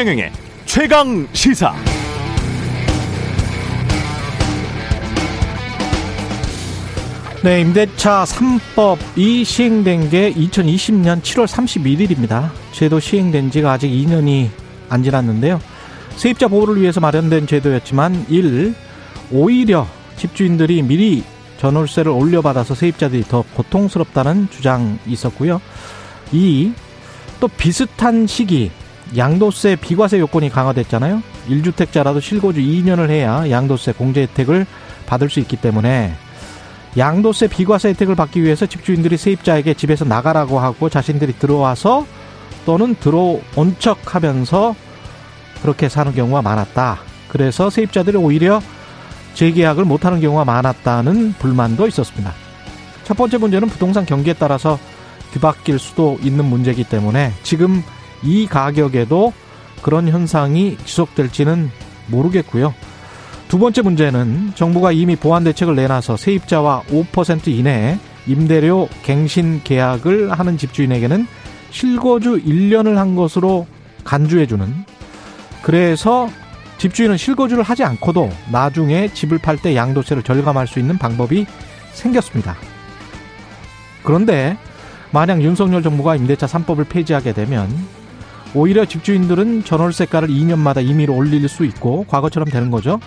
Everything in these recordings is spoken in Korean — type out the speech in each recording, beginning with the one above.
최경영의 최강 시사. 네, 임대차 3법이 시행된 게 2020년 7월 31일입니다. 제도 시행된 지가 아직 2년이 안 지났는데요. 세입자 보호를 위해서 마련된 제도였지만 1. 오히려 집주인들이 미리 전월세를 올려받아서 세입자들이 더 고통스럽다는 주장이 있었고요. 2. 또 비슷한 시기 양도세 비과세 요건이 강화됐잖아요. 1주택자라도 실거주 2년을 해야 양도세 공제 혜택을 받을 수 있기 때문에 양도세 비과세 혜택을 받기 위해서 집주인들이 세입자에게 집에서 나가라고 하고 자신들이 들어와서 또는 들어온 척 하면서 그렇게 사는 경우가 많았다. 그래서 세입자들이 오히려 재계약을 못하는 경우가 많았다는 불만도 있었습니다. 첫 번째 문제는 부동산 경기에 따라서 뒤바뀔 수도 있는 문제이기 때문에 지금 이 가격에도 그런 현상이 지속될지는 모르겠고요. 두 번째 문제는 정부가 이미 보완 대책을 내놔서 세입자와 5% 이내에 임대료 갱신 계약을 하는 집주인에게는 실거주 1년을 한 것으로 간주해주는 그래서 집주인은 실거주를 하지 않고도 나중에 집을 팔 때 양도세를 절감할 수 있는 방법이 생겼습니다. 그런데 만약 윤석열 정부가 임대차 3법을 폐지하게 되면 오히려 집주인들은 전월세가를 2년마다 임의로 올릴 수 있고 과거처럼 되는 거죠.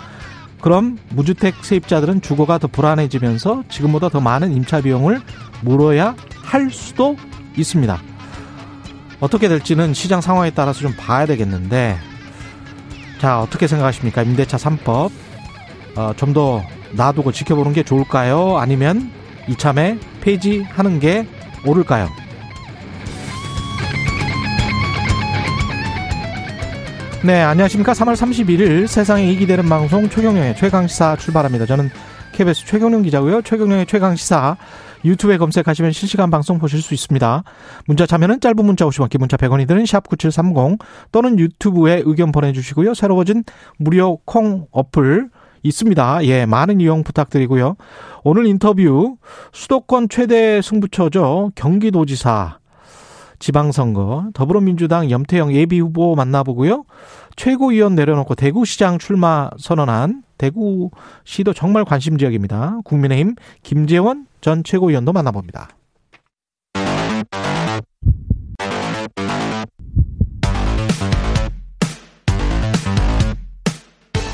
그럼 무주택 세입자들은 주거가 더 불안해지면서 지금보다 더 많은 임차 비용을 물어야 할 수도 있습니다. 어떻게 될지는 시장 상황에 따라서 좀 봐야 되겠는데 자 어떻게 생각하십니까 임대차 3법 어, 좀 더 놔두고 지켜보는 게 좋을까요 아니면 이참에 폐지하는 게 옳을까요 네, 안녕하십니까. 3월 31일 세상에 이기 되는 방송 최경영의 최강시사 출발합니다. 저는 KBS 최경영 기자고요. 최경영의 최강시사 유튜브에 검색하시면 실시간 방송 보실 수 있습니다. 문자 참여는 짧은 문자 50원, 긴 문자 100원이 드는 샵9730 또는 유튜브에 의견 보내주시고요. 새로워진 무료 콩 어플 있습니다. 예, 많은 이용 부탁드리고요. 오늘 인터뷰 수도권 최대 승부처죠. 경기도지사 지방선거 더불어민주당 염태영 예비후보 만나보고요. 최고위원 내려놓고 대구시장 출마 선언한 대구시도 정말 관심 지역입니다. 국민의힘 김재원 전 최고위원도 만나봅니다.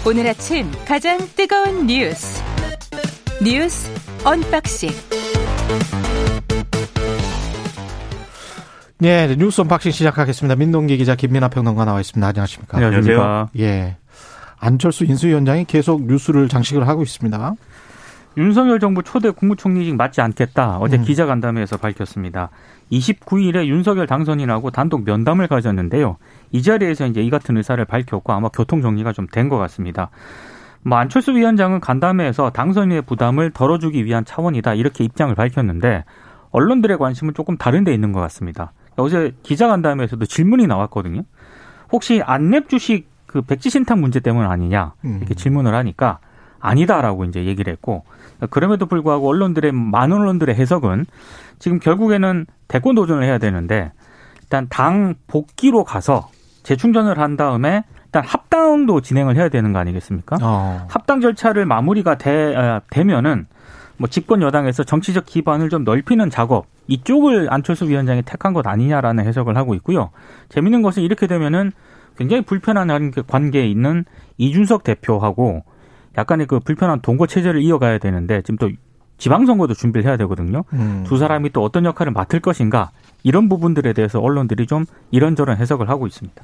오늘 아침 가장 뜨거운 뉴스 뉴스 언박싱 네, 뉴스 unboxing 시작하겠습니다. 민동기 기자 김민아 평론가 나와 있습니다. 안녕하십니까? 안녕하세요. 예. 안철수 인수위원장이 계속 뉴스를 장식을 하고 있습니다. 윤석열 정부 초대 국무총리직 맞지 않겠다. 어제 음. 기자간담회에서 밝혔습니다. 29일에 윤석열 당선인하고 단독 면담을 가졌는데요. 이 자리에서 이제 이 같은 의사를 밝혔고 아마 교통 정리가 좀 된 것 같습니다. 뭐 안철수 위원장은 간담회에서 당선인의 부담을 덜어주기 위한 차원이다 이렇게 입장을 밝혔는데 언론들의 관심은 조금 다른 데 있는 것 같습니다. 어제 기자간담회에서도 질문이 나왔거든요. 혹시 안랩 주식 그 백지 신탁 문제 때문 아니냐 이렇게 음. 질문을 하니까 아니다라고 이제 얘기를 했고 그럼에도 불구하고 언론들의 많은 언론들의 해석은 지금 결국에는 대권 도전을 해야 되는데 일단 당 복귀로 가서 재충전을 한 다음에 일단 합당도 진행을 해야 되는 거 아니겠습니까? 어. 합당 절차를 마무리가 되, 아, 되면은 뭐 집권 여당에서 정치적 기반을 좀 넓히는 작업 이쪽을 안철수 위원장이 택한 것 아니냐라는 해석을 하고 있고요. 재밌는 것은 이렇게 되면은 굉장히 불편한 관계에 있는 이준석 대표하고 약간의 그 불편한 동거 체제를 이어가야 되는데 지금 또 지방선거도 준비를 해야 되거든요. 음. 두 사람이 또 어떤 역할을 맡을 것인가 이런 부분들에 대해서 언론들이 좀 이런저런 해석을 하고 있습니다.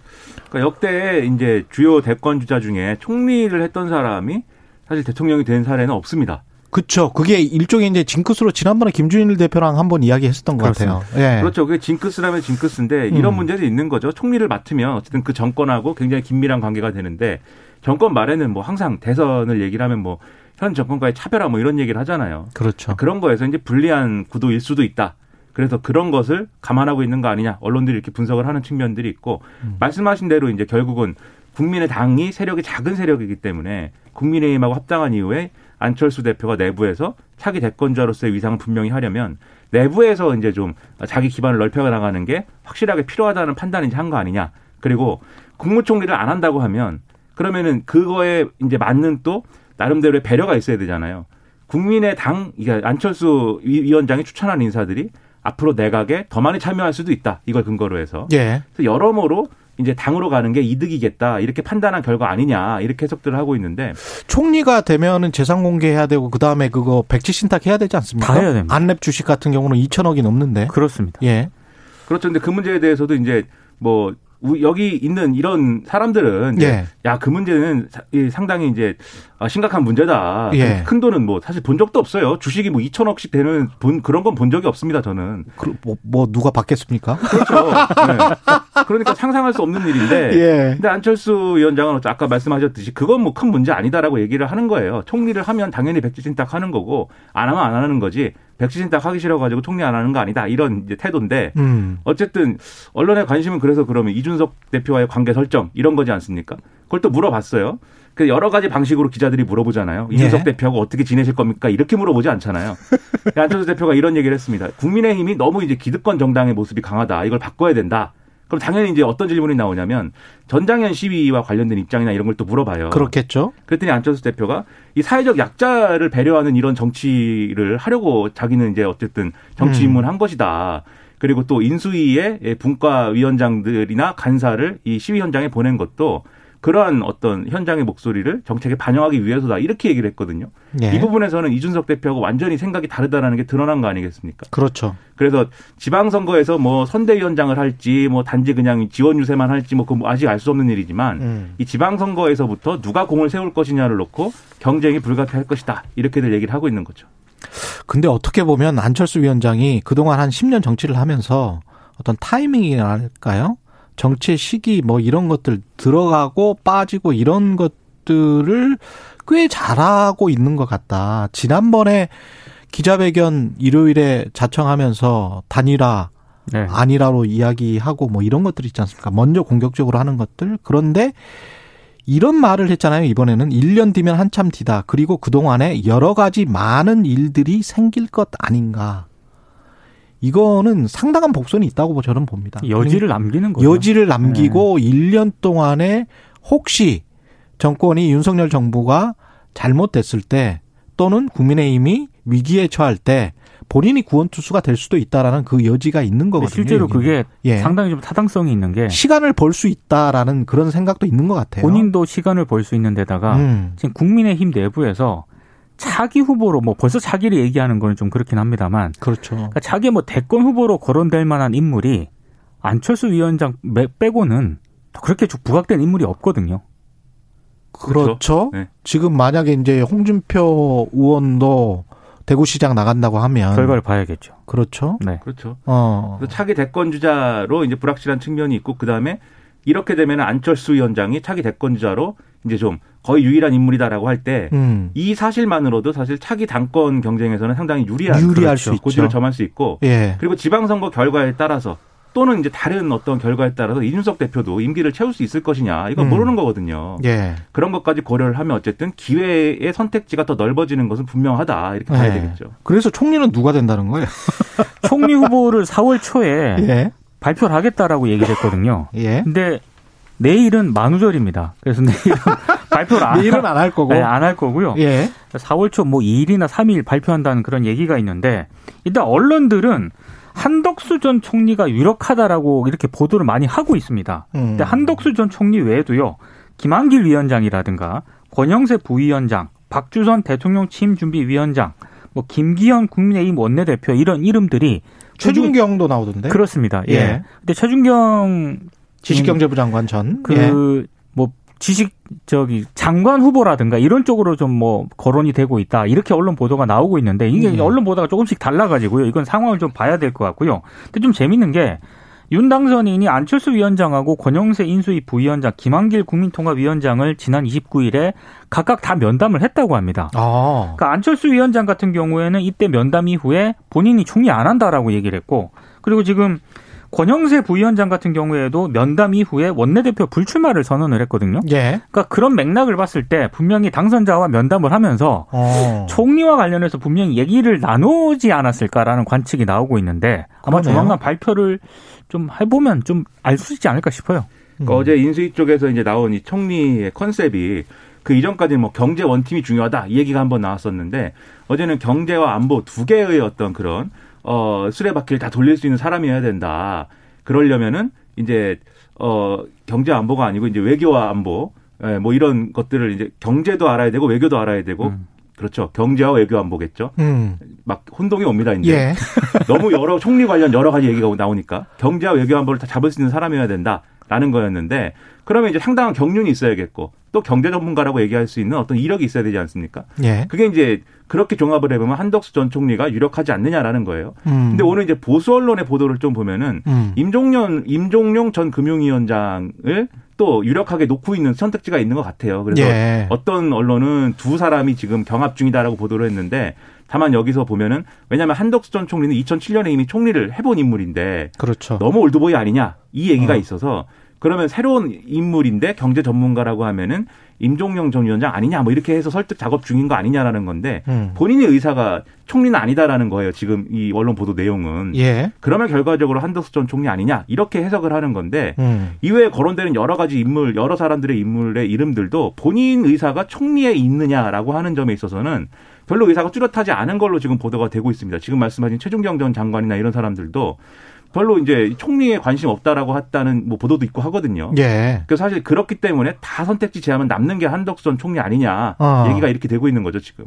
그러니까 역대 이제 주요 대권 주자 중에 총리를 했던 사람이 사실 대통령이 된 사례는 없습니다. 그렇죠. 그게 일종의 이제 징크스로 지난번에 김준일 대표랑 한번 이야기했었던 것 같아요. 예. 그렇죠. 그게 징크스라면 징크스인데 이런 음. 문제도 있는 거죠. 총리를 맡으면 어쨌든 그 정권하고 굉장히 긴밀한 관계가 되는데 정권 말에는 뭐 항상 대선을 얘기를 하면 뭐 현 정권과의 차별화 뭐 이런 얘기를 하잖아요. 그렇죠. 그런 거에서 이제 불리한 구도일 수도 있다. 그래서 그런 것을 감안하고 있는 거 아니냐. 언론들이 이렇게 분석을 하는 측면들이 있고 음. 말씀하신 대로 이제 결국은 국민의 당이 세력이 작은 세력이기 때문에 국민의힘하고 합당한 이후에 안철수 대표가 내부에서 차기 대권자로서의 위상을 분명히 하려면 내부에서 이제 좀 자기 기반을 넓혀 나가는 게 확실하게 필요하다는 판단인지 한거 아니냐. 그리고 국무총리를 안 한다고 하면 그러면은 그거에 이제 맞는 또 나름대로의 배려가 있어야 되잖아요. 국민의 당, 이게 안철수 위원장이 추천한 인사들이 앞으로 내각에 더 많이 참여할 수도 있다. 이걸 근거로 해서. 예. 그래서 여러모로 이제 당으로 가는 게 이득이겠다. 이렇게 판단한 결과 아니냐. 이렇게 해석들을 하고 있는데. 총리가 되면은 재산 공개해야 되고 그 다음에 그거 백지 신탁 해야 되지 않습니까? 다 해야 됩니다. 안랩 주식 같은 경우는 2천억이 넘는데. 그렇습니다. 예. 그렇죠. 근데 그 문제에 대해서도 이제 뭐 우- 여기 있는 이런 사람들은 예. 야그 문제는 상당히 이제 아, 심각한 문제다. 예. 큰 돈은 뭐 사실 본 적도 없어요. 주식이 뭐 2천억씩 되는 본 그런 건 본 적이 없습니다. 저는. 그, 뭐, 뭐 누가 받겠습니까? 그렇죠. 네. 그러니까 상상할 수 없는 일인데. 예. 근데 안철수 위원장은 아까 말씀하셨듯이 그건 뭐 큰 문제 아니다라고 얘기를 하는 거예요. 총리를 하면 당연히 백지신탁 하는 거고 안 하면 안 하는 거지. 백지신탁 하기 싫어가지고 총리 안 하는 거 아니다. 이런 이제 태도인데 음. 어쨌든 언론의 관심은 그래서 그러면 이준석 대표와의 관계 설정 이런 거지 않습니까? 그걸 또 물어봤어요. 그 여러 가지 방식으로 기자들이 물어보잖아요. 이준석 예. 대표하고 어떻게 지내실 겁니까? 이렇게 물어보지 않잖아요. 근데 안철수 대표가 이런 얘기를 했습니다. 국민의힘이 너무 이제 기득권 정당의 모습이 강하다. 이걸 바꿔야 된다. 그럼 당연히 이제 어떤 질문이 나오냐면 전장현 시위와 관련된 입장이나 이런 걸 또 물어봐요. 그렇겠죠. 그랬더니 안철수 대표가 이 사회적 약자를 배려하는 이런 정치를 하려고 자기는 이제 어쨌든 정치 음. 입문한 것이다. 그리고 또 인수위의 분과위원장들이나 간사를 이 시위 현장에 보낸 것도 그러한 어떤 현장의 목소리를 정책에 반영하기 위해서다. 이렇게 얘기를 했거든요. 예. 이 부분에서는 이준석 대표하고 완전히 생각이 다르다라는 게 드러난 거 아니겠습니까? 그렇죠. 그래서 지방선거에서 뭐 선대위원장을 할지 뭐 단지 그냥 지원 유세만 할지 뭐 그거 아직 알 수 없는 일이지만 음. 이 지방선거에서부터 누가 공을 세울 것이냐를 놓고 경쟁이 불가피할 것이다. 이렇게들 얘기를 하고 있는 거죠. 근데 어떻게 보면 안철수 위원장이 그동안 한 10년 정치를 하면서 어떤 타이밍이랄까요? 정치의 시기 뭐 이런 것들 들어가고 빠지고 이런 것들을 꽤 잘하고 있는 것 같다. 지난번에 기자회견 일요일에 자청하면서 단일화 네. 아니라로 이야기하고 뭐 이런 것들 있지 않습니까? 먼저 공격적으로 하는 것들. 그런데 이런 말을 했잖아요. 이번에는 1년 뒤면 한참 뒤다. 그리고 그동안에 여러 가지 많은 일들이 생길 것 아닌가. 이거는 상당한 복선이 있다고 저는 봅니다. 여지를 남기는 거죠. 여지를 남기고 1년 동안에 혹시 정권이 윤석열 정부가 잘못됐을 때 또는 국민의힘이 위기에 처할 때 본인이 구원 투수가 될 수도 있다라는 그 여지가 있는 근데 거거든요. 실제로 여기는. 그게 예. 상당히 좀 타당성이 있는 게 시간을 벌 수 있다라는 그런 생각도 있는 것 같아요. 본인도 시간을 벌 수 있는 데다가 음. 지금 국민의힘 내부에서 차기 후보로 뭐 벌써 차기를 얘기하는 거는 좀 그렇긴 합니다만 그렇죠. 그러니까 차기 뭐 대권 후보로 거론될 만한 인물이 안철수 위원장 빼- 빼고는 그렇게 쭉 부각된 인물이 없거든요. 그렇죠. 네. 지금 만약에 이제 홍준표 의원도 대구시장 나간다고 하면 결과를 봐야겠죠. 그렇죠. 네. 그렇죠. 어. 그래서 차기 대권 주자로 이제 불확실한 측면이 있고 그 다음에 이렇게 되면 안철수 위원장이 차기 대권 주자로 이제 좀 거의 유일한 인물이다라고 할때이 음. 사실만으로도 사실 차기 당권 경쟁에서는 상당히 유리한 유리할 수 있죠. 고지를 점할 수 있고 예. 그리고 지방선거 결과에 따라서 또는 이제 다른 어떤 결과에 따라서 이준석 대표도 임기를 채울 수 있을 것이냐 이건 음. 모르는 거거든요. 예. 그런 것까지 고려를 하면 어쨌든 기회의 선택지가 더 넓어지는 것은 분명하다 이렇게 봐야 예. 되겠죠. 그래서 총리는 누가 된다는 거예요? 총리 후보를 4월 초에 예. 발표를 하겠다라고 얘기를 했거든요. 예. 근데 내일은 만우절입니다. 그래서 내일은 발표를 안, 내일은 안 할 거고. 네, 안할 거고요. 예. 4월 초 뭐 2일이나 3일 발표한다는 그런 얘기가 있는데 일단 언론들은 한덕수 전 총리가 유력하다라고 이렇게 보도를 많이 하고 있습니다. 음. 근데 한덕수 전 총리 외에도요. 김한길 위원장이라든가 권영세 부위원장, 박주선 대통령 취임 준비 위원장, 뭐 김기현 국민의힘 원내대표 이런 이름들이 최준경도 나오던데. 그렇습니다. 예. 예. 근데 최준경 지식경제부 장관 전. 그 예. 뭐 지식 저기 장관 후보라든가 이런 쪽으로 좀 뭐 거론이 되고 있다 이렇게 언론 보도가 나오고 있는데 이게 음. 언론 보도가 조금씩 달라가지고요 이건 상황을 좀 봐야 될 것 같고요. 근데 좀 재밌는 게 윤 당선인이 안철수 위원장하고 권영세 인수위 부위원장, 김한길 국민통합위원장을 지난 29일에 각각 다 면담을 했다고 합니다. 아. 그러니까 안철수 위원장 같은 경우에는 이때 면담 이후에 본인이 총리 안 한다라고 얘기를 했고 그리고 지금 권영세 부위원장 같은 경우에도 면담 이후에 원내대표 불출마를 선언을 했거든요. 예. 그러니까 그런 맥락을 봤을 때 분명히 당선자와 면담을 하면서 어. 총리와 관련해서 분명히 얘기를 나누지 않았을까라는 관측이 나오고 있는데 아마 그러네요. 조만간 발표를 좀 해보면 좀 알 수 있지 않을까 싶어요. 그러니까 어제 인수위 쪽에서 이제 나온 이 총리의 컨셉이 그 이전까지는 뭐 경제 원팀이 중요하다 이 얘기가 한번 나왔었는데 어제는 경제와 안보 두 개의 어떤 그런 어 수레바퀴를 다 돌릴 수 있는 사람이어야 된다. 그러려면은 이제 어 경제 안보가 아니고 이제 외교와 안보 예, 뭐 이런 것들을 이제 경제도 알아야 되고 외교도 알아야 되고 음. 그렇죠. 경제와 외교 안보겠죠. 음. 막 혼동이 옵니다. 이제 예. 너무 여러 총리 관련 여러 가지 얘기가 나오니까 경제와 외교 안보를 다 잡을 수 있는 사람이어야 된다라는 거였는데 그러면 이제 상당한 경륜이 있어야겠고 또 경제 전문가라고 얘기할 수 있는 어떤 이력이 있어야 되지 않습니까? 예. 그게 이제 그렇게 종합을 해보면 한덕수 전 총리가 유력하지 않느냐라는 거예요. 음. 근데 오늘 이제 보수 언론의 보도를 좀 보면은 음. 임종년 임종용 전 금융위원장을 또 유력하게 놓고 있는 선택지가 있는 것 같아요. 그래서 예. 어떤 언론은 두 사람이 지금 경합 중이다라고 보도를 했는데 다만 여기서 보면은 왜냐하면 한덕수 전 총리는 2007년에 이미 총리를 해본 인물인데 그렇죠. 너무 올드보이 아니냐 이 얘기가 어. 있어서 그러면 새로운 인물인데 경제 전문가라고 하면은 임종영 전 위원장 아니냐 뭐 이렇게 해서 설득 작업 중인 거 아니냐라는 건데 음. 본인의 의사가 총리는 아니다라는 거예요. 지금 이 언론 보도 내용은. 예. 그러면 결과적으로 한덕수 전 총리 아니냐 이렇게 해석을 하는 건데 음. 이외에 거론되는 여러 가지 인물, 여러 사람들의 인물의 이름들도 본인 의사가 총리에 있느냐라고 하는 점에 있어서는 별로 의사가 뚜렷하지 않은 걸로 지금 보도가 되고 있습니다. 지금 말씀하신 최준경 전 장관이나 이런 사람들도 별로 이제 총리에 관심 없다라고 했다는 뭐 보도도 있고 하거든요. 예. 그래서 사실 그렇기 때문에 다 선택지 제하면 남는 게 한덕수 전 총리 아니냐 어. 얘기가 이렇게 되고 있는 거죠 지금.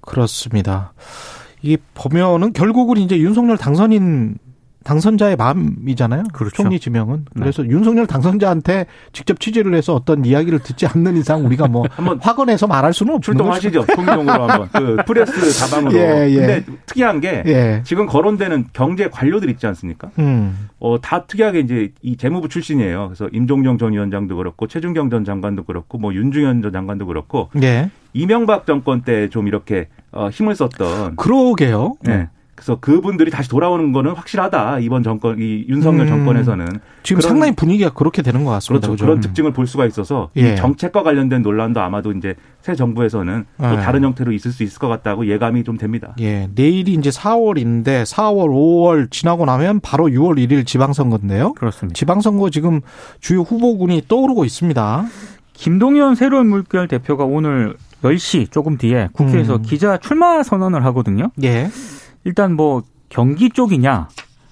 그렇습니다. 이게 보면은 결국은 이제 윤석열 당선인 당선자의 마음이잖아요. 그렇죠. 총리 지명은. 그래서 윤석열 당선자한테 직접 취재를 해서 어떤 이야기를 듣지 않는 이상 우리가 뭐 한번 확언해서 말할 수는 없는 거죠. 출동하시죠. 총리용으로 한번 그 프레스 다방으로. 예, 예. 근데 특이한 게 예. 지금 거론되는 경제 관료들 있지 않습니까? 음. 어, 다 특이하게 이제 이 재무부 출신이에요. 그래서 임종영 전 위원장도 그렇고 최준경 전 장관도 그렇고 뭐 윤중현 전 장관도 그렇고 예. 이명박 정권 때 좀 이렇게 어, 힘을 썼던 그러게요. 네. 그래서 그분들이 다시 돌아오는 거는 확실하다. 이번 정권 이 윤석열 음. 정권에서는 지금 그런- 상당히 분위기가 그렇게 되는 것 같습니다. 그렇죠. 그런 특징을 볼 수가 있어서 예. 이 정책과 관련된 논란도 아마도 이제 새 정부에서는 또 예. 다른 형태로 있을 수 있을 것 같다고 예감이 좀 됩니다. 예, 내일이 이제 4월인데 4월, 5월 지나고 나면 바로 6월 1일 지방선거인데요. 그렇습니다. 지방선거 지금 주요 후보군이 떠오르고 있습니다. 김동연 새로운 물결 대표가 오늘 10시 조금 뒤에 국회에서 음. 기자 출마 선언을 하거든요. 예. 일단 뭐 경기 쪽이냐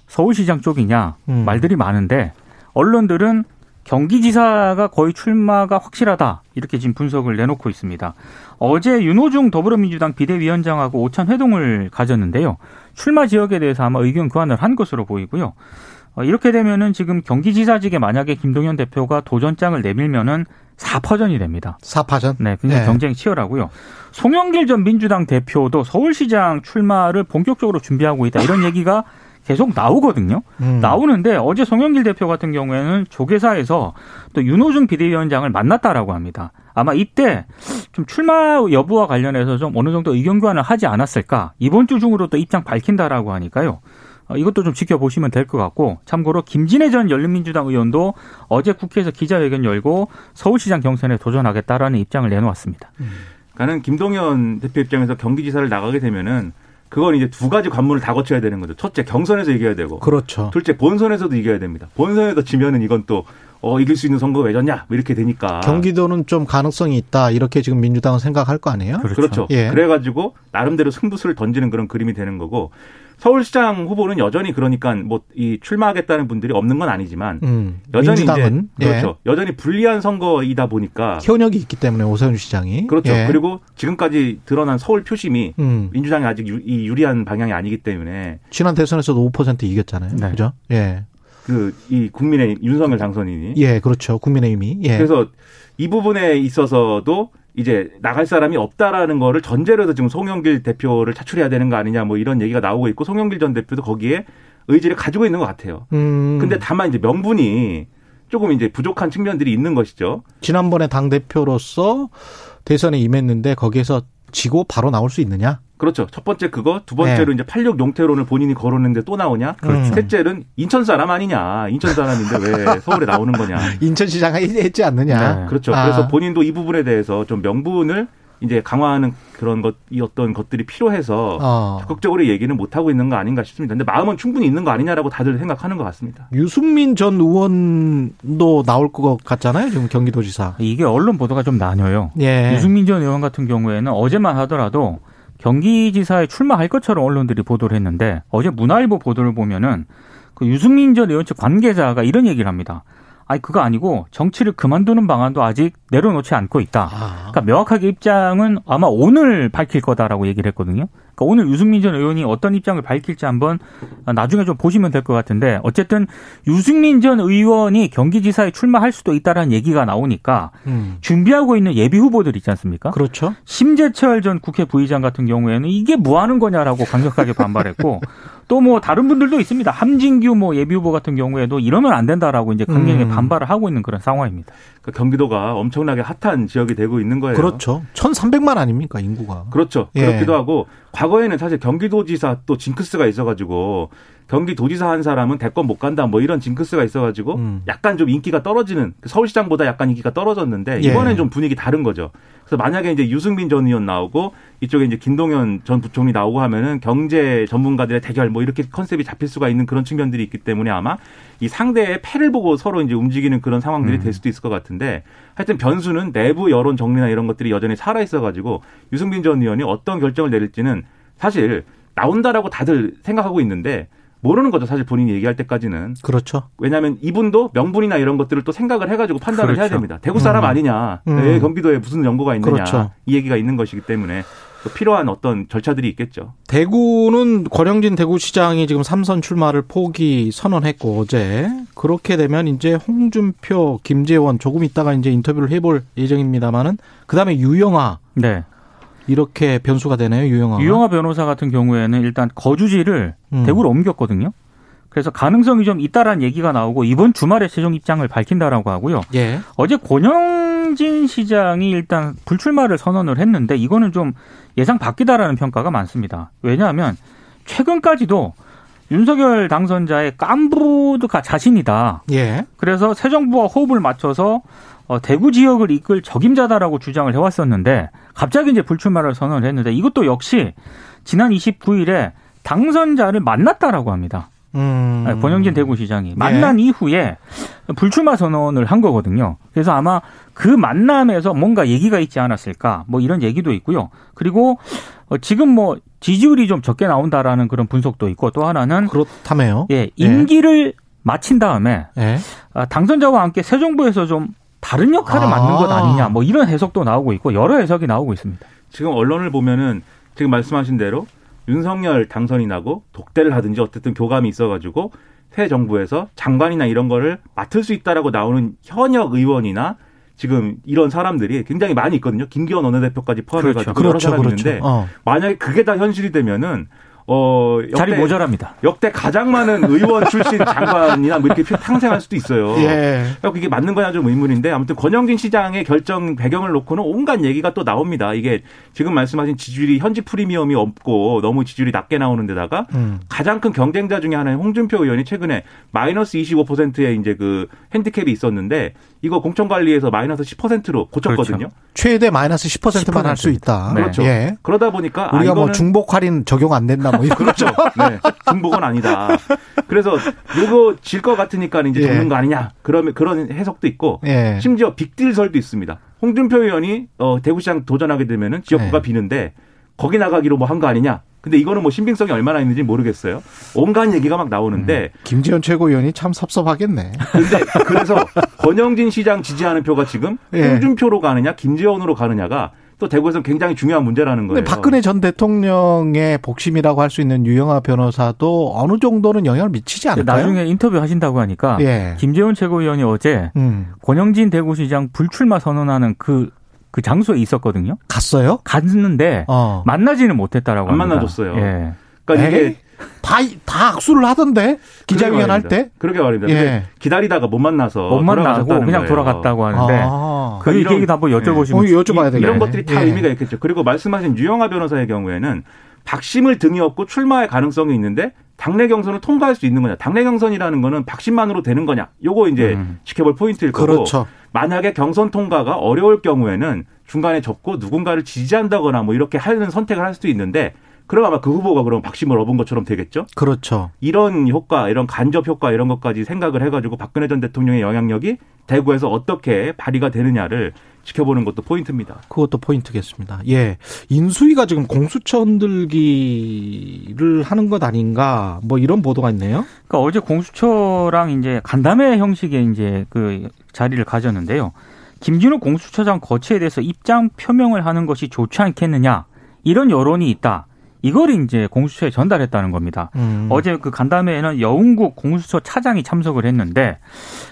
서울시장 쪽이냐 음. 말들이 많은데 언론들은 경기지사가 거의 출마가 확실하다 이렇게 지금 분석을 내놓고 있습니다. 어제 윤호중 더불어민주당 비대위원장하고 오찬 회동을 가졌는데요. 출마 지역에 대해서 아마 의견 교환을 한 것으로 보이고요. 어, 이렇게 되면은 지금 경기지사직에 만약에 김동연 대표가 도전장을 내밀면은 4퍼전이 됩니다. 사파전. 네, 굉장히 네. 경쟁이 치열하고요. 송영길 전 민주당 대표도 서울시장 출마를 본격적으로 준비하고 있다. 이런 얘기가 계속 나오거든요. 음. 나오는데 어제 송영길 대표 같은 경우에는 조계사에서 또 윤호중 비대위원장을 만났다라고 합니다. 아마 이때 좀 출마 여부와 관련해서 좀 어느 정도 의견 교환을 하지 않았을까. 이번 주 중으로 또 입장 밝힌다라고 하니까요. 어, 이것도 좀 지켜보시면 될 것 같고 참고로 김진애 전 열린민주당 의원도 어제 국회에서 기자회견 열고 서울시장 경선에 도전하겠다라는 입장을 내놓았습니다. 그러니까는 김동연 대표 입장에서 경기지사를 나가게 되면은 그건 이제 두 가지 관문을 다 거쳐야 되는 거죠. 첫째 경선에서 이겨야 되고 그렇죠. 둘째 본선에서도 이겨야 됩니다. 본선에서 지면은 이건 또 어, 이길 수 있는 선거 왜 졌냐 뭐 이렇게 되니까 경기도는 좀 가능성이 있다. 이렇게 지금 민주당은 생각할 거 아니에요? 그렇죠. 예. 그래가지고 나름대로 승부수를 던지는 그런 그림이 되는 거고 서울시장 후보는 여전히 그러니까 뭐 이 출마하겠다는 분들이 없는 건 아니지만 음. 여전히 민주당은 이제 예. 그렇죠. 여전히 불리한 선거이다 보니까 현역이 있기 때문에 오세훈 시장이 그렇죠. 예. 그리고 지금까지 드러난 서울 표심이 음. 민주당이 아직 유, 이 유리한 방향이 아니기 때문에 지난 대선에서도 5% 이겼잖아요. 네. 그죠? 예. 그 이 국민의 윤석열 당선인이 예, 그렇죠. 국민의힘이. 예. 그래서 이 부분에 있어서도 이제 나갈 사람이 없다라는 거를 전제로 해서 지금 송영길 대표를 차출해야 되는 거 아니냐 뭐 이런 얘기가 나오고 있고 송영길 전 대표도 거기에 의지를 가지고 있는 것 같아요. 음. 근데 다만 이제 명분이 조금 이제 부족한 측면들이 있는 것이죠. 지난번에 당 대표로서 대선에 임했는데 거기에서 지고 바로 나올 수 있느냐? 그렇죠. 첫 번째 그거, 두 번째로 이제 86 용태론을 본인이 거론했는데 또 나오냐? 그렇죠. 셋째는 인천 사람 아니냐? 인천 사람인데 왜 서울에 나오는 거냐? 인천시장 했지 않느냐? 네. 그렇죠. 아. 그래서 본인도 이 부분에 대해서 좀 명분을 이제 강화하는 그런 것, 이 어떤 것들이 필요해서 어. 적극적으로 얘기는 못 하고 있는 거 아닌가 싶습니다. 근데 마음은 충분히 있는 거 아니냐라고 다들 생각하는 것 같습니다. 유승민 전 의원도 나올 것 같잖아요. 지금 경기도지사. 이게 언론 보도가 좀 나뉘어요. 예. 유승민 전 의원 같은 경우에는 어제만 하더라도 경기지사에 출마할 것처럼 언론들이 보도를 했는데 어제 문화일보 보도를 보면은 그 유승민 전 의원 측 관계자가 이런 얘기를 합니다. 아니 그거 아니고 정치를 그만두는 방안도 아직 내려놓지 않고 있다. 아. 그러니까 명확하게 입장은 아마 오늘 밝힐 거다라고 얘기를 했거든요. 그러니까 오늘 유승민 전 의원이 어떤 입장을 밝힐지 한번 나중에 좀 보시면 될 것 같은데 어쨌든 유승민 전 의원이 경기지사에 출마할 수도 있다라는 얘기가 나오니까 음. 준비하고 있는 예비 후보들 있지 않습니까? 그렇죠. 심재철 전 국회 부의장 같은 경우에는 이게 뭐 하는 거냐라고 강력하게 반발했고 또 뭐 다른 분들도 있습니다. 함진규 뭐 예비 후보 같은 경우에도 이러면 안 된다라고 이제 강력하게 음. 반발을 하고 있는 그런 상황입니다. 그러니까 경기도가 엄청나게 핫한 지역이 되고 있는 거예요. 그렇죠. 1,300만 아닙니까, 인구가. 그렇죠. 예. 그렇기도 하고 과거에는 사실 경기도지사 또 징크스가 있어가지고 경기도지사 한 사람은 대권 못 간다 뭐 이런 징크스가 있어가지고 음. 약간 좀 인기가 떨어지는 그 서울시장보다 약간 인기가 떨어졌는데 예. 이번엔 좀 분위기 다른 거죠. 그래서 만약에 이제 유승민 전 의원 나오고 이쪽에 이제 김동연 전 부총리 나오고 하면은 경제 전문가들의 대결 뭐 이렇게 컨셉이 잡힐 수가 있는 그런 측면들이 있기 때문에 아마 이 상대의 패를 보고 서로 이제 움직이는 그런 상황들이 될 수도 있을 것 같은데 하여튼 변수는 내부 여론 정리나 이런 것들이 여전히 살아 있어가지고 유승민 전 의원이 어떤 결정을 내릴지는 사실 나온다라고 다들 생각하고 있는데 모르는 거죠. 사실 본인이 얘기할 때까지는. 그렇죠. 왜냐하면 이분도 명분이나 이런 것들을 또 생각을 해가지고 판단을 해야 그렇죠. 됩니다. 대구 사람 음. 아니냐, 음. 왜 경기도에 무슨 연고가 있느냐 그렇죠. 이 얘기가 있는 것이기 때문에 또 필요한 어떤 절차들이 있겠죠. 대구는 권영진 대구시장이 지금 삼선 출마를 포기 선언했고 어제 그렇게 되면 이제 홍준표, 김재원 조금 있다가 이제 인터뷰를 해볼 예정입니다만은 그 다음에 유영아 네. 이렇게 변수가 되네요. 유영아. 유영아 변호사 같은 경우에는 일단 거주지를 음. 대구로 옮겼거든요. 그래서 가능성이 좀 있다라는 얘기가 나오고 이번 주말에 최종 입장을 밝힌다라고 하고요. 예. 어제 권영진 시장이 일단 불출마를 선언을 했는데 이거는 좀 예상 밖이다라는 평가가 많습니다. 왜냐하면 최근까지도 윤석열 당선자의 깐부가 자신이다. 예. 그래서 새 정부와 호흡을 맞춰서 어, 대구 지역을 이끌 적임자다라고 주장을 해왔었는데 갑자기 이제 불출마를 선언을 했는데 이것도 역시 지난 29일에 당선자를 만났다라고 합니다. 음. 아니, 권영진 대구시장이 만난 이후에 불출마 선언을 한 거거든요. 그래서 아마 그 만남에서 뭔가 얘기가 있지 않았을까 뭐 이런 얘기도 있고요. 그리고 어, 지금 뭐 지지율이 좀 적게 나온다라는 그런 분석도 있고 또 하나는 그렇다며요. 예 임기를 마친 다음에 예. 아, 당선자와 함께 새 정부에서 좀 다른 역할을 아. 맡는 것 아니냐 뭐 이런 해석도 나오고 있고 여러 해석이 나오고 있습니다. 지금 언론을 보면은 지금 말씀하신 대로 윤석열 당선이 나고 독대를 하든지 어쨌든 교감이 있어가지고 새 정부에서 장관이나 이런 거를 맡을 수 있다라고 나오는 현역 의원이나 지금 이런 사람들이 굉장히 많이 있거든요. 김기현 원내대표까지 포함해가지고 여러 그렇죠. 사람이 그렇죠. 있는데 어. 만약에 그게 다 현실이 되면은 어 역대, 자리 모자랍니다. 역대 가장 많은 의원 출신 장관이나 뭐 이렇게 탕생할 수도 있어요. 예. 그러니까 이게 맞는 거냐 좀 의문인데 아무튼 권영진 시장의 결정 배경을 놓고는 온갖 얘기가 또 나옵니다. 이게 지금 말씀하신 지지율이 현지 프리미엄이 없고 너무 지지율이 낮게 나오는 데다가 음. 가장 큰 경쟁자 중에 하나인 홍준표 의원이 최근에 마이너스 25%의 이제 그 핸디캡이 있었는데 이거 공천관리에서 마이너스 10%로 고쳤거든요. 그렇죠. 최대 마이너스 10%만 할수 있다. 네. 그렇죠. 예. 그러다 보니까 아, 우리가 뭐 이거는 중복 할인 적용 안 된다 뭐 이런 그렇죠. 네. 중복은 아니다. 그래서 요거 질 것 같으니까 이제 예. 적는 거 아니냐. 그러면 그런 해석도 있고 예. 심지어 빅딜설도 있습니다. 홍준표 의원이 어, 대구시장 도전하게 되면은 지역구가 네. 비는데 거기 나가기로 뭐 한 거 아니냐. 근데 이거는 뭐 신빙성이 얼마나 있는지 모르겠어요. 온갖 얘기가 막 나오는데 김지현 최고위원이 참 섭섭하겠네. 근데 그래서 권영진 시장 지지하는 표가 지금 예. 홍준표로 가느냐 김재원으로 가느냐가 또 대구에서 굉장히 중요한 문제라는 거예요. 근데 박근혜 전 대통령의 복심이라고 할 수 있는 유영아 변호사도 어느 정도는 영향을 미치지 않을까요? 나중에 인터뷰 하신다고 하니까 예. 김재원 최고위원이 어제 음. 권영진 대구시장 불출마 선언하는 그, 그 장소에 있었거든요. 갔어요? 갔는데 어. 만나지는 못했다라고 안 합니다. 만나줬어요. 예. 그러니까 에이? 이게 다, 다 악수를 하던데? 기자회견 할 때? 그러게 말입니다. 예. 기다리다가 못 만나서 못 만나고 그냥 거예요. 돌아갔다고 하는데 아. 그 그러니까 이런- 얘기도 한번 여쭤보시면 어, 여쭤봐야 되겠네. 이런 것들이 다 예. 의미가 있겠죠. 그리고 말씀하신 유영아 변호사의 경우에는 박심을 등에 업고 출마할 가능성이 있는데 당내 경선을 통과할 수 있는 거냐. 당내 경선이라는 거는 박심만으로 되는 거냐. 요거 이제 음. 지켜볼 포인트일 거고 그렇죠. 만약에 경선 통과가 어려울 경우에는 중간에 접고 누군가를 지지한다거나 뭐 이렇게 하는 선택을 할 수도 있는데 그럼 아마 그 후보가 그럼 박심을 얻은 것처럼 되겠죠? 그렇죠. 이런 효과, 이런 간접 효과 이런 것까지 생각을 해가지고 박근혜 전 대통령의 영향력이 대구에서 어떻게 발휘가 되느냐를 지켜보는 것도 포인트입니다. 그것도 포인트겠습니다. 예. 인수위가 지금 공수처 흔들기를 하는 것 아닌가 뭐 이런 보도가 있네요. 그러니까 어제 공수처랑 이제 간담회 형식의 이제 그 자리를 가졌는데요. 김진호 공수처장 거치에 대해서 입장 표명을 하는 것이 좋지 않겠느냐 이런 여론이 있다. 이걸 이제 공수처에 전달했다는 겁니다. 음. 어제 그 간담회에는 여운국 공수처 차장이 참석을 했는데,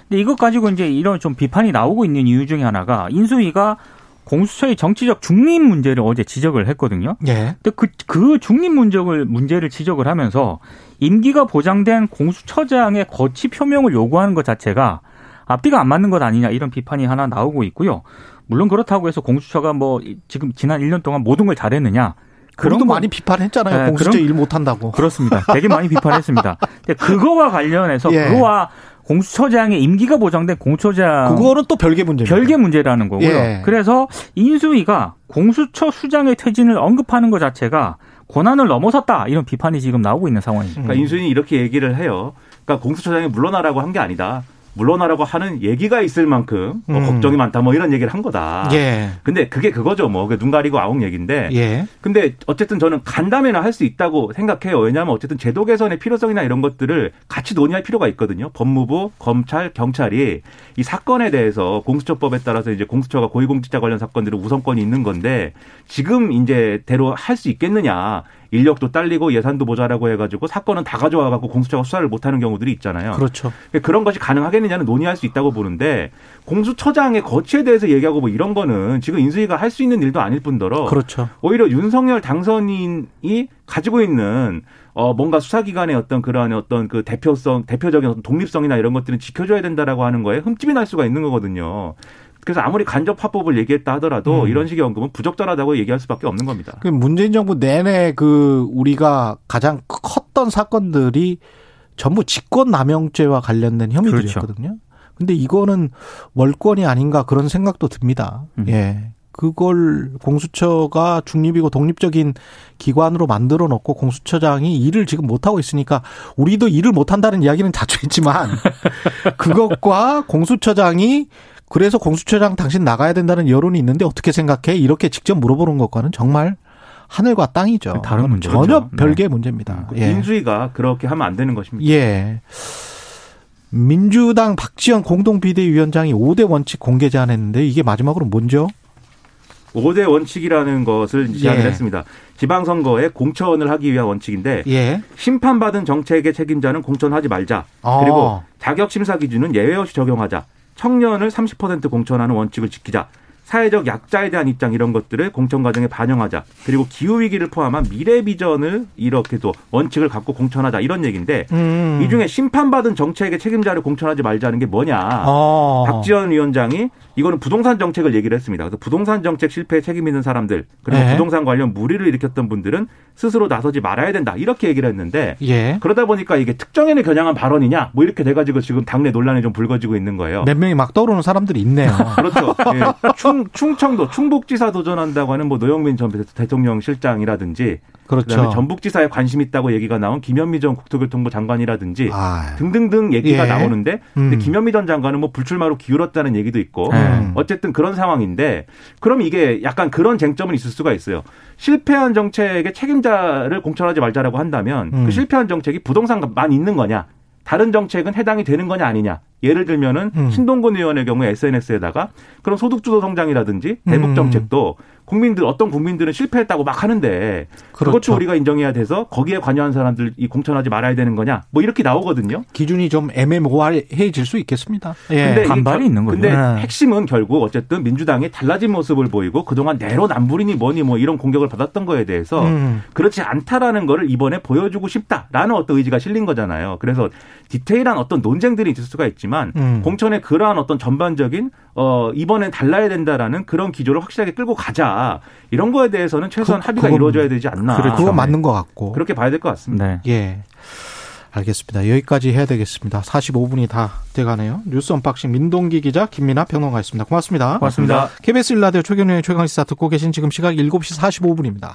근데 이것 가지고 이제 이런 좀 비판이 나오고 있는 이유 중에 하나가 인수위가 공수처의 정치적 중립 문제를 어제 지적을 했거든요. 예. 근데 그, 그 중립 문제를, 문제를 지적을 하면서 임기가 보장된 공수처장의 거치 표명을 요구하는 것 자체가 앞뒤가 안 맞는 것 아니냐 이런 비판이 하나 나오고 있고요. 물론 그렇다고 해서 공수처가 뭐 지금 지난 1년 동안 모든 걸 잘했느냐 그런 도 많이 비판했잖아요. 네, 공수처 일 못한다고. 그렇습니다. 되게 많이 비판했습니다. 근데 그거와 관련해서 예. 그거와 공수처장의 임기가 보장된 공수처장 그거는 또 별개 문제 별개 문제라는 거고요. 예. 그래서 인수위가 공수처 수장의 퇴진을 언급하는 것 자체가 권한을 넘어섰다 이런 비판이 지금 나오고 있는 상황입니다. 그러니까 인수위는 이렇게 얘기를 해요. 그러니까 공수처장이 물러나라고 한 게 아니다. 물러나라고 하는 얘기가 있을 만큼 뭐 음. 걱정이 많다 뭐 이런 얘기를 한 거다. 예. 근데 그게 그거죠 뭐. 눈 가리고 아웅 얘기인데. 예. 근데 어쨌든 저는 간담회나 할 수 있다고 생각해요. 왜냐하면 어쨌든 제도 개선의 필요성이나 이런 것들을 같이 논의할 필요가 있거든요. 법무부, 검찰, 경찰이 이 사건에 대해서 공수처법에 따라서 이제 공수처가 고위공직자 관련 사건들은 우선권이 있는 건데 지금 이제 대로 할 수 있겠느냐. 인력도 딸리고 예산도 모자라고 해가지고 사건은 다 가져와 갖고 공수처가 수사를 못하는 경우들이 있잖아요. 그렇죠. 그러니까 그런 것이 가능하겠느냐는 논의할 수 있다고 보는데 공수처장의 거취에 대해서 얘기하고 뭐 이런 거는 지금 인수위가 할 수 있는 일도 아닐 뿐더러 그렇죠. 오히려 윤석열 당선인이 가지고 있는 어 뭔가 수사기관의 어떤 그러한 어떤 그 대표성 대표적인 어떤 독립성이나 이런 것들은 지켜줘야 된다라고 하는 거에 흠집이 날 수가 있는 거거든요. 그래서 아무리 간접 화법을 얘기했다 하더라도 음. 이런 식의 언급은 부적절하다고 얘기할 수밖에 없는 겁니다. 그 문재인 정부 내내 그 우리가 가장 컸던 사건들이 전부 직권 남용죄와 관련된 혐의들이었거든요. 그렇죠. 근데 이거는 월권이 아닌가 그런 생각도 듭니다. 음. 예. 그걸 공수처가 중립이고 독립적인 기관으로 만들어 놓고 공수처장이 일을 지금 못하고 있으니까 우리도 일을 못한다는 이야기는 자주 했지만 그것과 공수처장이 그래서 공수처장 당신 나가야 된다는 여론이 있는데 어떻게 생각해? 이렇게 직접 물어보는 것과는 정말 하늘과 땅이죠. 다른 문제 전혀 네. 별개의 문제입니다. 음, 예. 민주위가 그렇게 하면 안 되는 것입니다. 예. 민주당 박지원 공동비대위원장이 5대 원칙 공개 제안했는데 이게 마지막으로 뭔죠? 5대 원칙이라는 것을 제안을 예. 했습니다. 지방선거에 공천을 하기 위한 원칙인데 예. 심판받은 정책의 책임자는 공천하지 말자. 어. 그리고 자격 심사 기준은 예외 없이 적용하자. 청년을 30% 공천하는 원칙을 지키자. 사회적 약자에 대한 입장 이런 것들을 공천 과정에 반영하자. 그리고 기후 위기를 포함한 미래 비전을 이렇게도 원칙을 갖고 공천하자 이런 얘기인데 음. 이 중에 심판받은 정책의 책임자를 공천하지 말자는 게 뭐냐? 어. 박지원 위원장이 이거는 부동산 정책을 얘기를 했습니다. 그래서 부동산 정책 실패에 책임 있는 사람들 그리고 네. 부동산 관련 무리를 일으켰던 분들은 스스로 나서지 말아야 된다 이렇게 얘기를 했는데 예. 그러다 보니까 이게 특정인을 겨냥한 발언이냐 뭐 이렇게 돼가지고 지금 당내 논란이 좀 불거지고 있는 거예요. 몇 명이 막 떠오르는 사람들이 있네요. 그렇죠. 예. 충, 충청도 충북지사 도전한다고 하는 뭐 노영민 전 대통령 실장이라든지 그렇죠. 전북지사에 관심 있다고 얘기가 나온 김현미 전 국토교통부 장관이라든지 아, 등등등 얘기가 예. 나오는데 음. 근데 김현미 전 장관은 뭐 불출마로 기울었다는 얘기도 있고 음. 어쨌든 그런 상황인데 그럼 이게 약간 그런 쟁점은 있을 수가 있어요. 실패한 정책의 책임자를 공천하지 말자라고 한다면 그 음. 그 실패한 정책이 부동산만 있는 거냐? 다른 정책은 해당이 되는 거냐 아니냐. 예를 들면은 음. 신동근 의원의 경우에 SNS에다가 그런 소득주도 성장이라든지 대북 음. 정책도 국민들 어떤 국민들은 실패했다고 막 하는데 그렇죠. 그것도 우리가 인정해야 돼서 거기에 관여한 사람들 이 공천하지 말아야 되는 거냐 뭐 이렇게 나오거든요. 기준이 좀 애매모호해질 수 있겠습니다. 예. 근데 반발이 있는 거죠. 근데 네. 핵심은 결국 어쨌든 민주당이 달라진 모습을 보이고 그동안 내로남불이니 뭐니 뭐 이런 공격을 받았던 거에 대해서 음. 그렇지 않다라는 거를 이번에 보여주고 싶다라는 어떤 의지가 실린 거잖아요. 그래서 디테일한 어떤 논쟁들이 있을 수가 있지만 음. 공천의 그러한 어떤 전반적인 어 이번엔 달라야 된다라는 그런 기조를 확실하게 끌고 가자 이런 거에 대해서는 최소한 그, 합의가 이루어져야 되지 않나. 그래, 그거 맞는 것 같고 그렇게 봐야 될 것 같습니다. 네. 예. 알겠습니다. 여기까지 해야 되겠습니다. 45분이 다 돼가네요. 뉴스 unboxing 민동기 기자 김민아 평론가였습니다. 고맙습니다. 고맙습니다. KBS 1라디오 최경영의 최강시사 듣고 계신 지금 시각 7시 45분입니다.